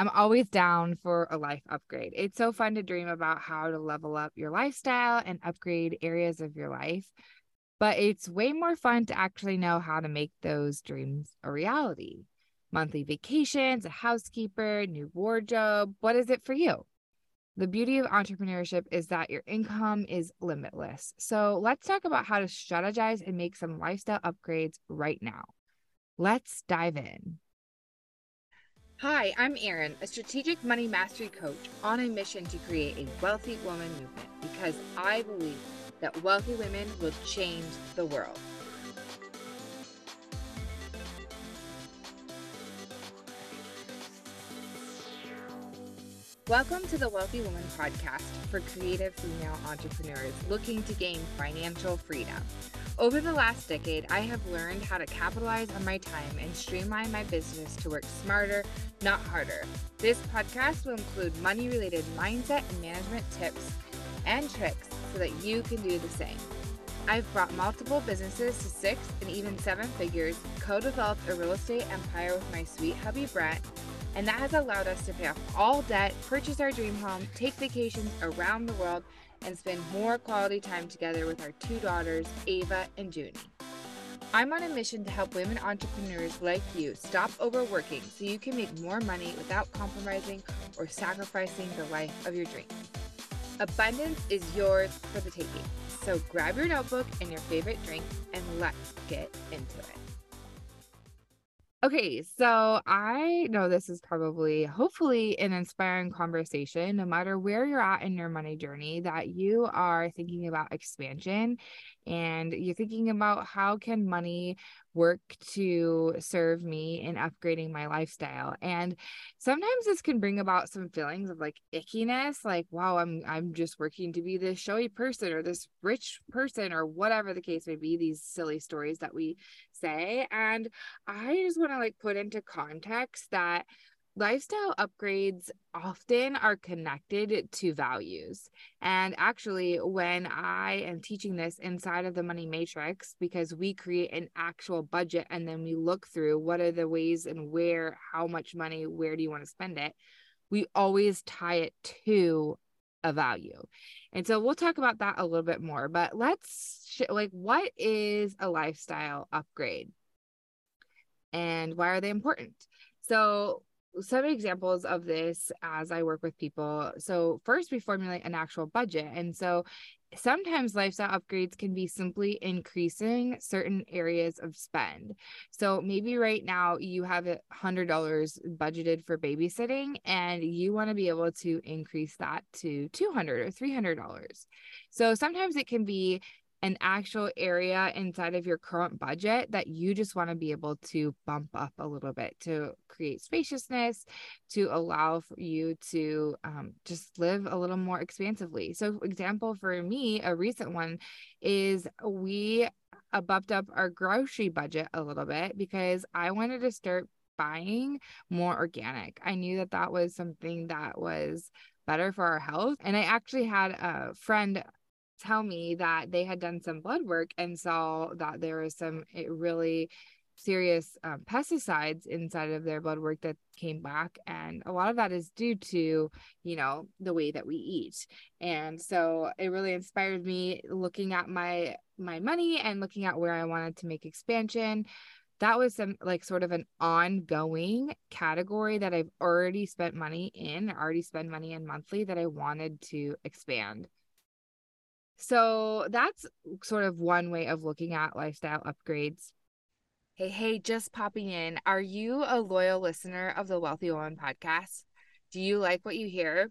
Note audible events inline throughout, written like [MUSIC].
I'm always down for a life upgrade. It's so fun to dream about how to level up your lifestyle and upgrade areas of your life. But it's way more fun to actually know how to make those dreams a reality. Monthly vacations, a housekeeper, new wardrobe. What is it for you? The beauty of entrepreneurship is that your income is limitless. So let's talk about how to strategize and make some lifestyle upgrades right now. Let's dive in. Hi, I'm Erinn, a strategic money mastery coach on a mission to create a wealthy woman movement because I believe that wealthy women will change the world. Welcome to the Wealthy Woman podcast for creative female entrepreneurs looking to gain financial freedom. Over the last decade, I have learned how to capitalize on my time and streamline my business to work smarter, not harder. This podcast will include money related mindset and management tips and tricks so that you can do the same. I've brought multiple businesses to six and even seven figures, co developed a real estate empire with my sweet hubby Brett, and that has allowed us to pay off all debt, purchase our dream home, take vacations around the world, and spend more quality time together with our two daughters, Ava and Junie. I'm on a mission to help women entrepreneurs like you stop overworking so you can make more money without compromising or sacrificing the life of your dreams. Abundance is yours for the taking. So grab your notebook and your favorite drink and let's get into it. Okay, so I know this is probably, hopefully, an inspiring conversation, no matter where you're at in your money journey, that you are thinking about expansion and you're thinking about how can money work to serve me in upgrading my lifestyle. And sometimes this can bring about some feelings of like ickiness like wow i'm i'm just working to be this showy person or this rich person or whatever the case may be these silly stories that we say. And i just want to like put into context that lifestyle upgrades often are connected to values. And actually, when I am teaching this inside of the money matrix, because we create an actual budget and then we look through what are the ways and where, how much money, where do you want to spend it, we always tie it to a value. And so we'll talk about that a little bit more. But let's, sh- like, what is a lifestyle upgrade? And why are they important? So, some examples of this as I work with people. So, first, we formulate an actual budget. And so, sometimes lifestyle upgrades can be simply increasing certain areas of spend. So, maybe right now you have a $100 budgeted for babysitting and you want to be able to increase that to 200 or $300. So, sometimes it can be an actual area inside of your current budget that you just want to be able to bump up a little bit to create spaciousness, to allow for you to um, just live a little more expansively. So, example for me, a recent one is we bumped up our grocery budget a little bit because I wanted to start buying more organic. I knew that that was something that was better for our health. And I actually had a friend tell me that they had done some blood work and saw that there was some eh, really serious um, pesticides inside of their blood work that came back and a lot of that is due to you know the way that we eat. And so it really inspired me looking at my my money and looking at where i wanted to make expansion. That was some like sort of an ongoing category that i've already spent money in already spend money in monthly that i wanted to expand so that's sort of one way of looking at lifestyle upgrades. Hey, hey, just popping in. Are you a loyal listener of the Wealthy Woman podcast? Do you like what you hear?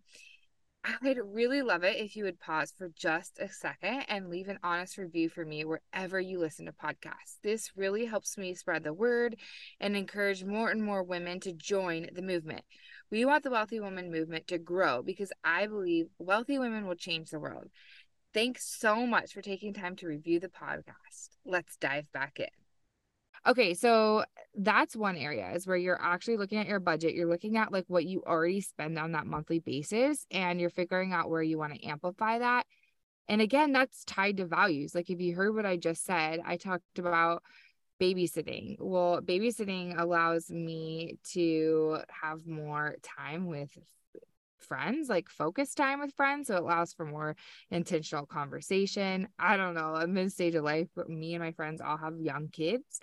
I'd really love it if you would pause for just a second and leave an honest review for me wherever you listen to podcasts. This really helps me spread the word and encourage more and more women to join the movement. We want the Wealthy Woman movement to grow because I believe wealthy women will change the world. Thanks so much for taking time to review the podcast. Let's dive back in. Okay, so that's one area is where you're actually looking at your budget. You're looking at like what you already spend on that monthly basis and you're figuring out where you want to amplify that. And again, that's tied to values. Like if you heard what I just said, I talked about babysitting. Well, babysitting allows me to have more time with friends, like focus time with friends. So it allows for more intentional conversation. I don't know. I'm in a stage of life, but me and my friends all have young kids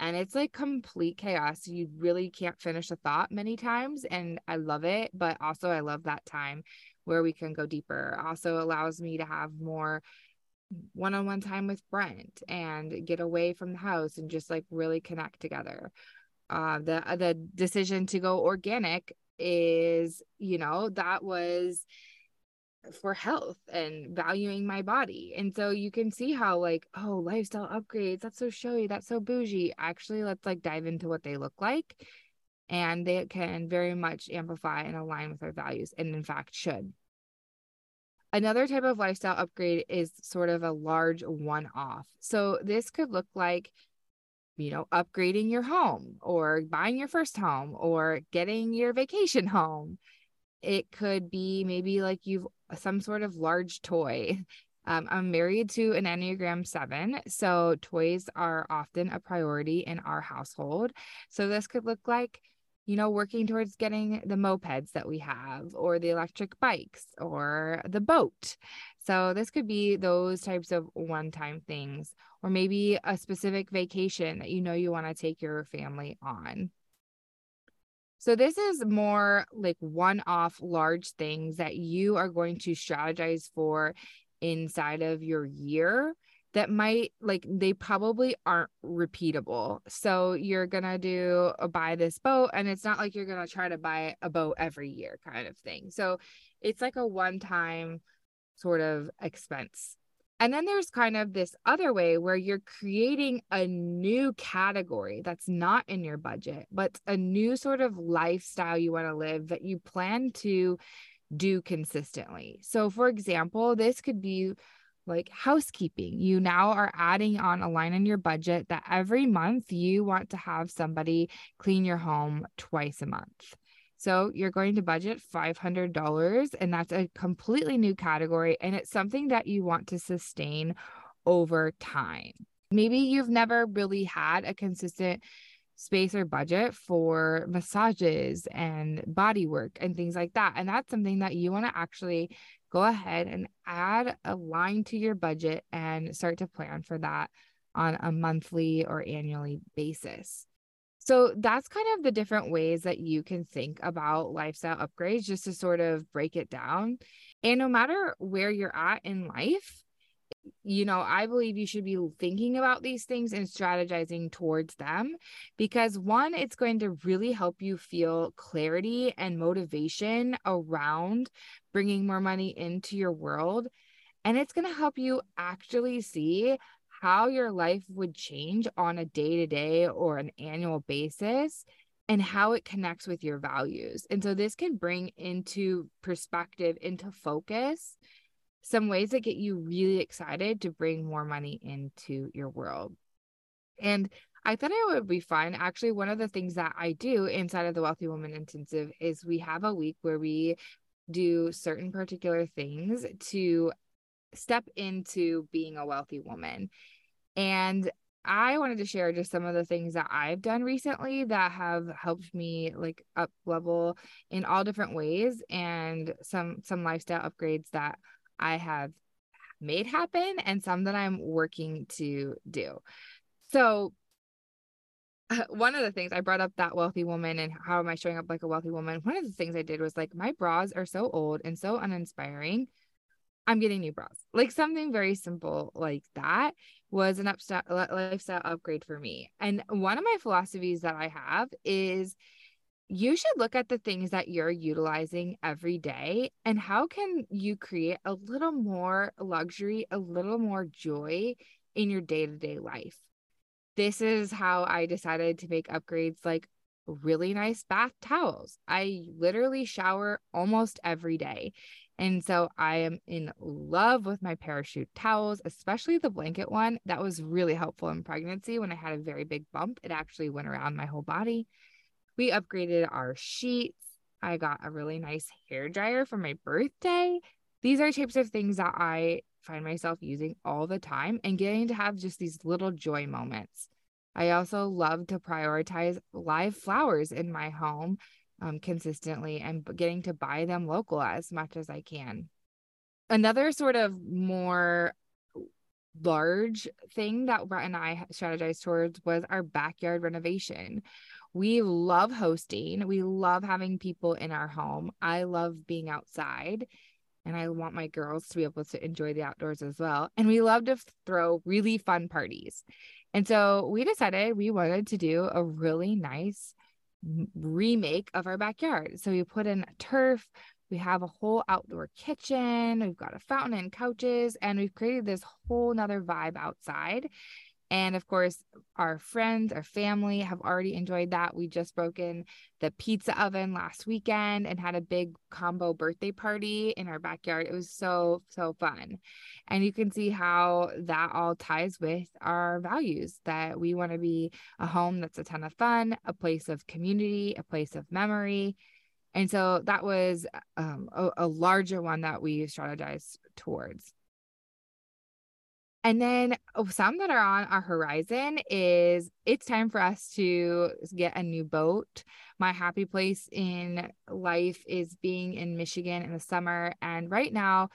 and it's like complete chaos. You really can't finish a thought many times. And I love it. But also, I love that time where we can go deeper. Also allows me to have more one-on-one time with Brett and get away from the house and just like really connect together. Uh, the the decision to go organic is, you know, that was for health and valuing my body. And so you can see how like, oh, lifestyle upgrades, that's so showy, that's so bougie. Actually, let's like dive into what they look like. And they can very much amplify and align with our values, and in fact should. Another type of lifestyle upgrade is sort of a large one off. So this could look like, you know, upgrading your home or buying your first home or getting your vacation home. It could be maybe like you've some sort of large toy. [LAUGHS] Um, I'm married to an Enneagram 7, so toys are often a priority in our household. So this could look like you know, working towards getting the mopeds that we have, or the electric bikes, or the boat. So, this could be those types of one time things, or maybe a specific vacation that you know you want to take your family on. So, this is more like one off large things that you are going to strategize for inside of your year that might like they probably aren't repeatable. So you're gonna do a buy this boat, and it's not like you're gonna try to buy a boat every year kind of thing. So it's like a one time sort of expense. And then there's kind of this other way where you're creating a new category that's not in your budget, but a new sort of lifestyle you want to live that you plan to do consistently. So, for example, this could be like housekeeping. You now are adding on a line in your budget that every month you want to have somebody clean your home twice a month. So you're going to budget $500, and that's a completely new category. And it's something that you want to sustain over time. Maybe you've never really had a consistent space or budget for massages and body work and things like that. And that's something that you want to actually go ahead and add a line to your budget and start to plan for that on a monthly or annually basis. So that's kind of the different ways that you can think about lifestyle upgrades just to sort of break it down. And no matter where you're at in life, you know, I believe you should be thinking about these things and strategizing towards them because one, it's going to really help you feel clarity and motivation around bringing more money into your world. And it's going to help you actually see how your life would change on a day to day or an annual basis and how it connects with your values. And so this can bring into perspective, into focus some ways that get you really excited to bring more money into your world. And I thought it would be fun. Actually, one of the things that I do inside of the Wealthy Woman Intensive is we have a week where we do certain particular things to step into being a wealthy woman. And I wanted to share just some of the things that I've done recently that have helped me like up level in all different ways and some some lifestyle upgrades that I have made happen and some that I'm working to do. So, uh, one of the things I brought up that wealthy woman and how am I showing up like a wealthy woman? One of the things I did was like, my bras are so old and so uninspiring. I'm getting new bras. Like something very simple like that was an upstyle lifestyle upgrade for me. And one of my philosophies that I have is you should look at the things that you're utilizing every day and how can you create a little more luxury, a little more joy in your day-to-day life. This is how I decided to make upgrades like really nice bath towels. I literally shower almost every day. And so I am in love with my parachute towels, especially the blanket one. That was really helpful in pregnancy when I had a very big bump. It actually went around my whole body. We upgraded our sheets. I got a really nice hair dryer for my birthday. These are types of things that I find myself using all the time and getting to have just these little joy moments. I also love to prioritize live flowers in my home um, consistently and getting to buy them local as much as I can. Another sort of more large thing that Brett and I strategized towards was our backyard renovation. We love hosting. We love having people in our home. I love being outside and I want my girls to be able to enjoy the outdoors as well. And we love to throw really fun parties. And so we decided we wanted to do a really nice remake of our backyard. So we put in turf, we have a whole outdoor kitchen, we've got a fountain and couches, and we've created this whole nother vibe outside. And of course, our friends, our family have already enjoyed that. We just broke in the pizza oven last weekend and had a big combo birthday party in our backyard. It was so, so fun. And you can see how that all ties with our values that we want to be a home that's a ton of fun, a place of community, a place of memory. And so that was um, a, a larger one that we strategized towards. And then oh, some that are on our horizon is it's time for us to get a new boat. My happy place in life is being in Michigan in the summer. And right now,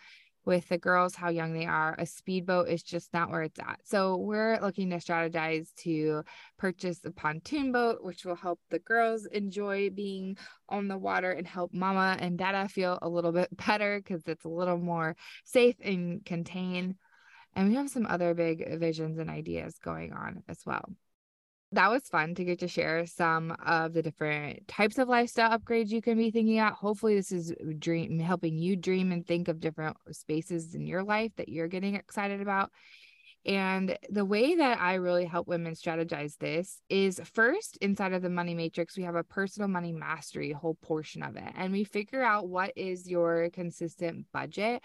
with the girls, how young they are, a speedboat is just not where it's at. So we're looking to strategize to purchase a pontoon boat, which will help the girls enjoy being on the water and help mama and dada feel a little bit [LAUGHS] better because it's a little more safe and contained. And we have some other big visions and ideas going on as well. That was fun to get to share some of the different types of lifestyle upgrades you can be thinking about. Hopefully, this is dream helping you dream and think of different spaces in your life that you're getting excited about. And the way that I really help women strategize this is first inside of the money matrix, we have a personal money mastery whole portion of it. And we figure out what is your consistent budget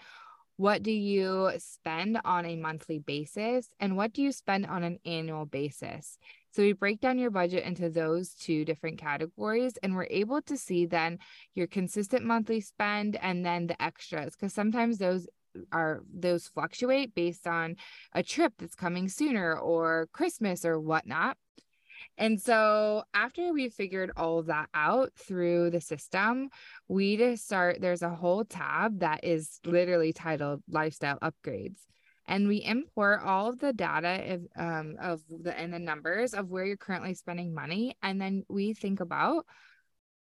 what do you spend on a monthly basis and what do you spend on an annual basis? So we break down your budget into those two different categories and we're able to see then your consistent monthly spend and then the extras because sometimes those are those fluctuate based on a trip that's coming sooner or christmas or whatnot and so after we figured all that out through the system, we just start, there's a whole tab that is literally titled lifestyle upgrades. And we import all of the data of, um, of the and the numbers of where you're currently spending money. And then we think about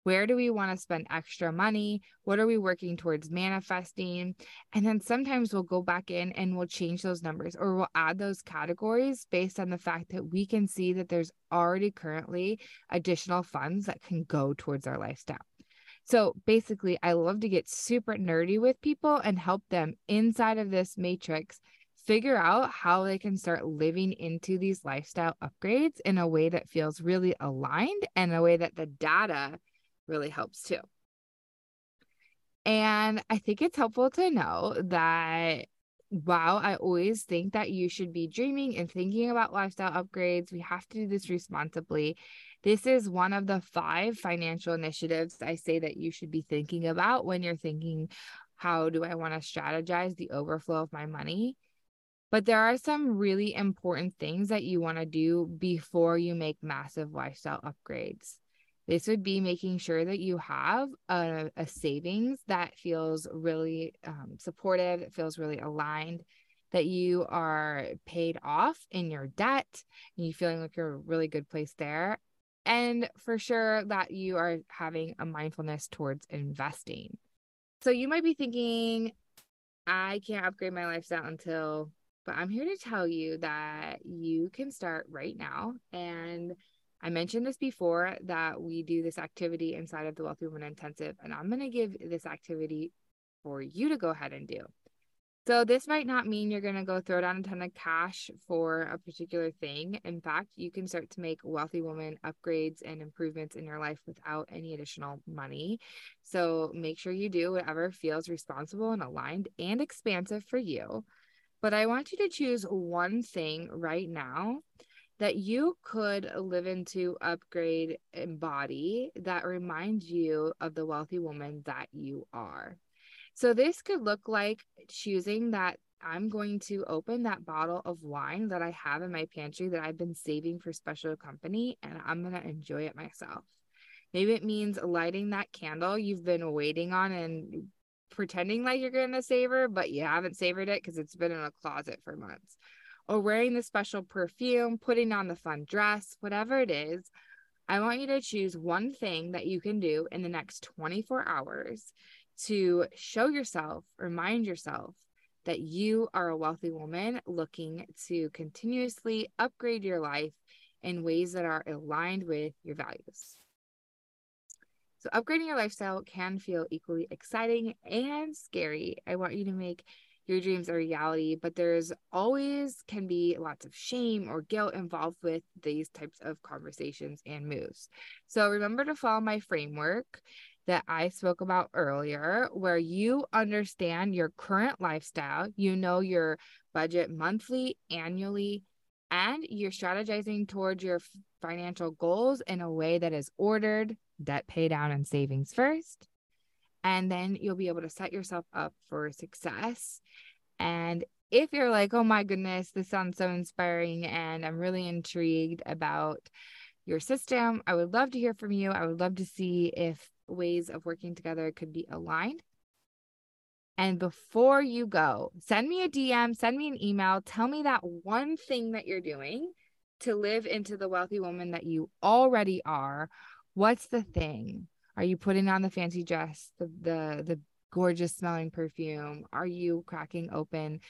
where do we want to spend extra money? What are we working towards manifesting? And then sometimes we'll go back in and we'll change those numbers or we'll add those categories based on the fact that we can see that there's already currently additional funds that can go towards our lifestyle. So basically, I love to get super nerdy with people and help them inside of this matrix figure out how they can start living into these lifestyle upgrades in a way that feels really aligned and a way that the data really helps too. And I think it's helpful to know that while I always think that you should be dreaming and thinking about lifestyle upgrades, we have to do this responsibly. This is one of the five financial initiatives I say that you should be thinking about when you're thinking, how do I want to strategize the overflow of my money? But there are some really important things that you want to do before you make massive lifestyle upgrades. This would be making sure that you have a, a savings that feels really um, supportive, it feels really aligned, that you are paid off in your debt and you feeling like you're a really good place there. And for sure that you are having a mindfulness towards investing. So you might be thinking, I can't upgrade my lifestyle until, but I'm here to tell you that you can start right now and I mentioned this before that we do this activity inside of the Wealthy Woman Intensive, and I'm going to give this activity for you to go ahead and do. So, this might not mean you're going to go throw down a ton of cash for a particular thing. In fact, you can start to make wealthy woman upgrades and improvements in your life without any additional money. So, make sure you do whatever feels responsible and aligned and expansive for you. But I want you to choose one thing right now that you could live into, upgrade, embody that reminds you of the wealthy woman that you are. So this could look like choosing that I'm going to open that bottle of wine that I have in my pantry that I've been saving for special company and I'm going to enjoy it myself. Maybe it means lighting that candle you've been waiting on and pretending like you're going to savor, but you haven't savored it because it's been in a closet for months. Or wearing the special perfume, putting on the fun dress, whatever it is. I want you to choose one thing that you can do in the next 24 hours to show yourself, remind yourself that you are a wealthy woman looking to continuously upgrade your life in ways that are aligned with your values. So, upgrading your lifestyle can feel equally exciting and scary. I want you to make your dreams a reality, but there's always can be lots of shame or guilt involved with these types of conversations and moves. So, remember to follow my framework that I spoke about earlier, where you understand your current lifestyle, you know your budget monthly, annually, and you're strategizing towards your financial goals in a way that is ordered, debt pay down and savings first. And then you'll be able to set yourself up for success. And if you're like, oh my goodness, this sounds so inspiring and I'm really intrigued about your system, I would love to hear from you. I would love to see if ways of working together could be aligned. And before you go, send me a DM, send me an email, tell me that one thing that you're doing to live into the wealthy woman that you already are. What's the thing? Are you putting on the fancy dress, the the, the gorgeous smelling perfume? Are you cracking open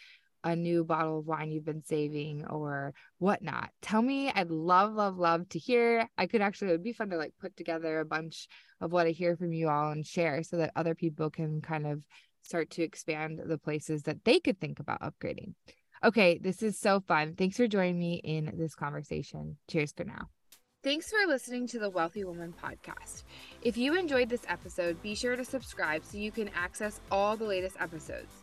a new bottle of wine you've been saving or whatnot. Tell me. I'd love, love, love to hear. I could actually, it would be fun to like put together a bunch of what I hear from you all and share so that other people can kind of start to expand the places that they could think about upgrading. Okay, this is so fun. Thanks for joining me in this conversation. Cheers for now. Thanks for listening to the Wealthy Woman podcast. If you enjoyed this episode, be sure to subscribe so you can access all the latest episodes.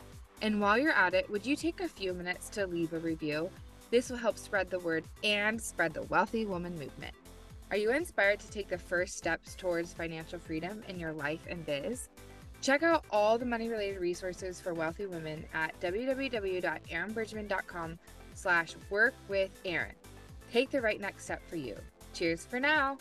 And while you're at it, would you take a few minutes to leave a review? This will help spread the word and spread the wealthy woman movement. Are you inspired to take the first steps towards financial freedom in your life and biz? Check out all the money related resources for wealthy women at www.erinbridgman.com slash work with Erin. Take the right next step for you. Cheers for now.